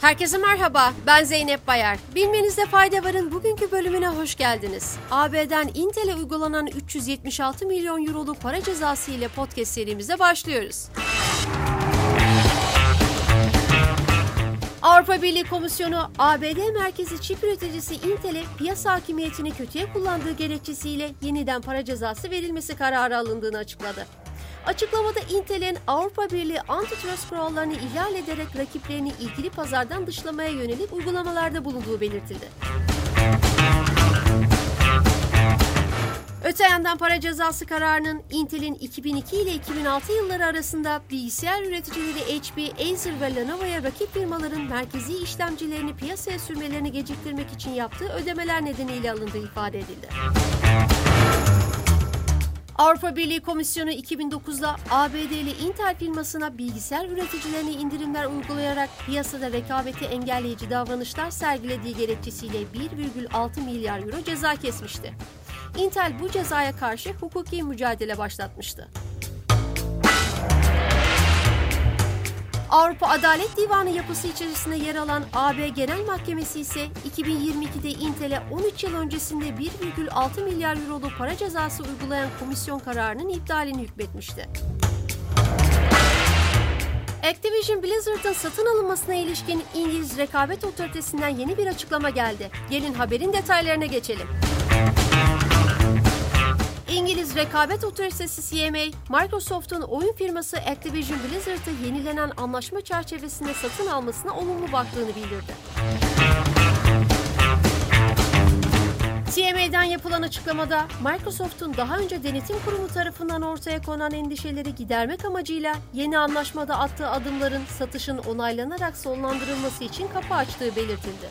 Herkese merhaba, ben Zeynep Bayar. Bilmenizde fayda varın bugünkü bölümüne hoş geldiniz. AB'den Intel'e uygulanan 376 milyon euroluk para cezası ile podcast serimize başlıyoruz. Avrupa Birliği Komisyonu, ABD merkezi çip üreticisi Intel'e piyasa hakimiyetini kötüye kullandığı gerekçesiyle yeniden para cezası verilmesi kararı alındığını açıkladı. Açıklamada Intel'in Avrupa Birliği antitrust kurallarını ihlal ederek rakiplerini ilgili pazardan dışlamaya yönelik uygulamalarda bulunduğu belirtildi. Öte yandan para cezası kararının Intel'in 2002 ile 2006 yılları arasında bilgisayar üreticileri HP, Acer ve Lenovo'ya rakip firmaların merkezi işlemcilerini piyasaya sürmelerini geciktirmek için yaptığı ödemeler nedeniyle alındığı ifade edildi. Avrupa Birliği Komisyonu 2009'da ABD'li Intel firmasına bilgisayar üreticilerine indirimler uygulayarak piyasada rekabeti engelleyici davranışlar sergilediği gerekçesiyle 1,6 milyar euro ceza kesmişti. Intel bu cezaya karşı hukuki mücadele başlatmıştı. Avrupa Adalet Divanı yapısı içerisinde yer alan AB Genel Mahkemesi ise 2022'de Intel'e 13 yıl öncesinde 1,6 milyar euroluk para cezası uygulayan komisyon kararının iptalini hükmetmişti. Activision Blizzard'ın satın alınmasına ilişkin İngiliz Rekabet Otoritesi'nden yeni bir açıklama geldi. Gelin haberin detaylarına geçelim. İngiliz Rekabet Otoritesi CMA, Microsoft'un oyun firması Activision Blizzard'ı yenilenen anlaşma çerçevesinde satın almasına olumlu baktığını bildirdi. CMA'den yapılan açıklamada Microsoft'un daha önce denetim kurumu tarafından ortaya konan endişeleri gidermek amacıyla yeni anlaşmada attığı adımların satışın onaylanarak sonlandırılması için kapı açtığı belirtildi.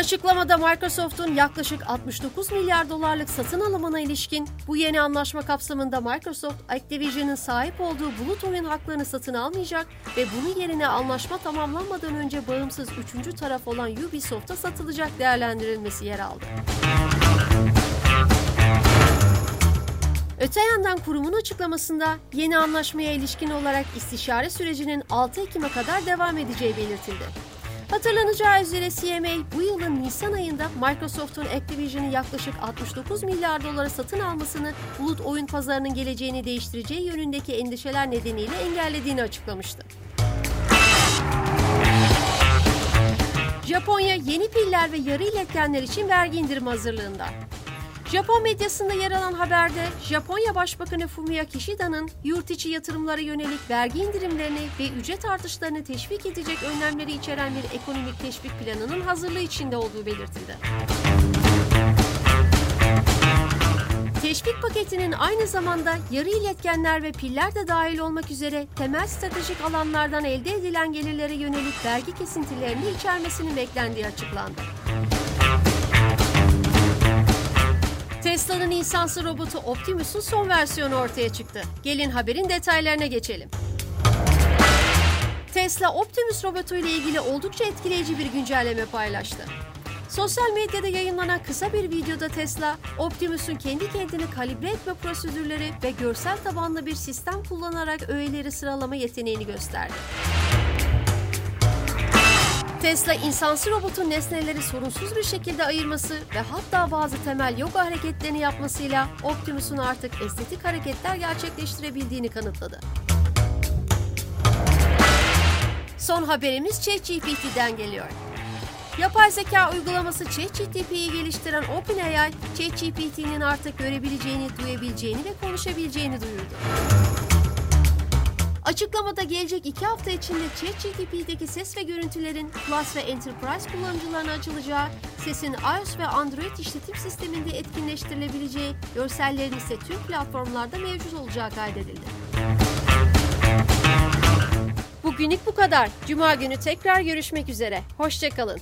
Açıklamada Microsoft'un yaklaşık 69 milyar dolarlık satın alımına ilişkin bu yeni anlaşma kapsamında Microsoft, Activision'ın sahip olduğu bulut oyun haklarını satın almayacak ve bunun yerine anlaşma tamamlanmadan önce bağımsız üçüncü taraf olan Ubisoft'a satılacak değerlendirilmesi yer aldı. Öte yandan kurumun açıklamasında yeni anlaşmaya ilişkin olarak istişare sürecinin 6 Ekim'e kadar devam edeceği belirtildi. Hatırlanacağı üzere CMA bu yılın Nisan ayında Microsoft'un Activision'ı yaklaşık 69 milyar dolara satın almasını bulut oyun pazarının geleceğini değiştireceği yönündeki endişeler nedeniyle engellediğini açıklamıştı. Japonya yeni piller ve yarı iletkenler için vergi indirim hazırlığında. Japon medyasında yer alan haberde Japonya Başbakanı Fumio Kishida'nın yurt içi yatırımlara yönelik vergi indirimlerini ve ücret artışlarını teşvik edecek önlemleri içeren bir ekonomik teşvik planının hazırlığı içinde olduğu belirtildi. Teşvik paketinin aynı zamanda yarı iletkenler ve piller de dahil olmak üzere temel stratejik alanlardan elde edilen gelirlere yönelik vergi kesintilerini içermesinin beklendiği açıklandı. Tesla'nın insansı robotu Optimus'un son versiyonu ortaya çıktı. Gelin haberin detaylarına geçelim. Tesla Optimus robotu ile ilgili oldukça etkileyici bir güncelleme paylaştı. Sosyal medyada yayınlanan kısa bir videoda Tesla, Optimus'un kendi kendini kalibre etme prosedürleri ve görsel tabanlı bir sistem kullanarak öğeleri sıralama yeteneğini gösterdi. Tesla insansı robotun nesneleri sorunsuz bir şekilde ayırması ve hatta bazı temel yoga hareketlerini yapmasıyla Optimus'un artık estetik hareketler gerçekleştirebildiğini kanıtladı. Son haberimiz ChatGPT'den geliyor. Yapay zeka uygulaması ChatGPT'yi geliştiren OpenAI, ChatGPT'nin artık görebileceğini, duyabileceğini ve konuşabileceğini duyurdu. Açıklamada gelecek iki hafta içinde ChatGPT'deki ses ve görüntülerin Plus ve Enterprise kullanıcılarına açılacağı, sesin iOS ve Android işletim sisteminde etkinleştirilebileceği, görsellerin ise tüm platformlarda mevcut olacağı kaydedildi. Bugünlük bu kadar. Cuma günü tekrar görüşmek üzere. Hoşçakalın.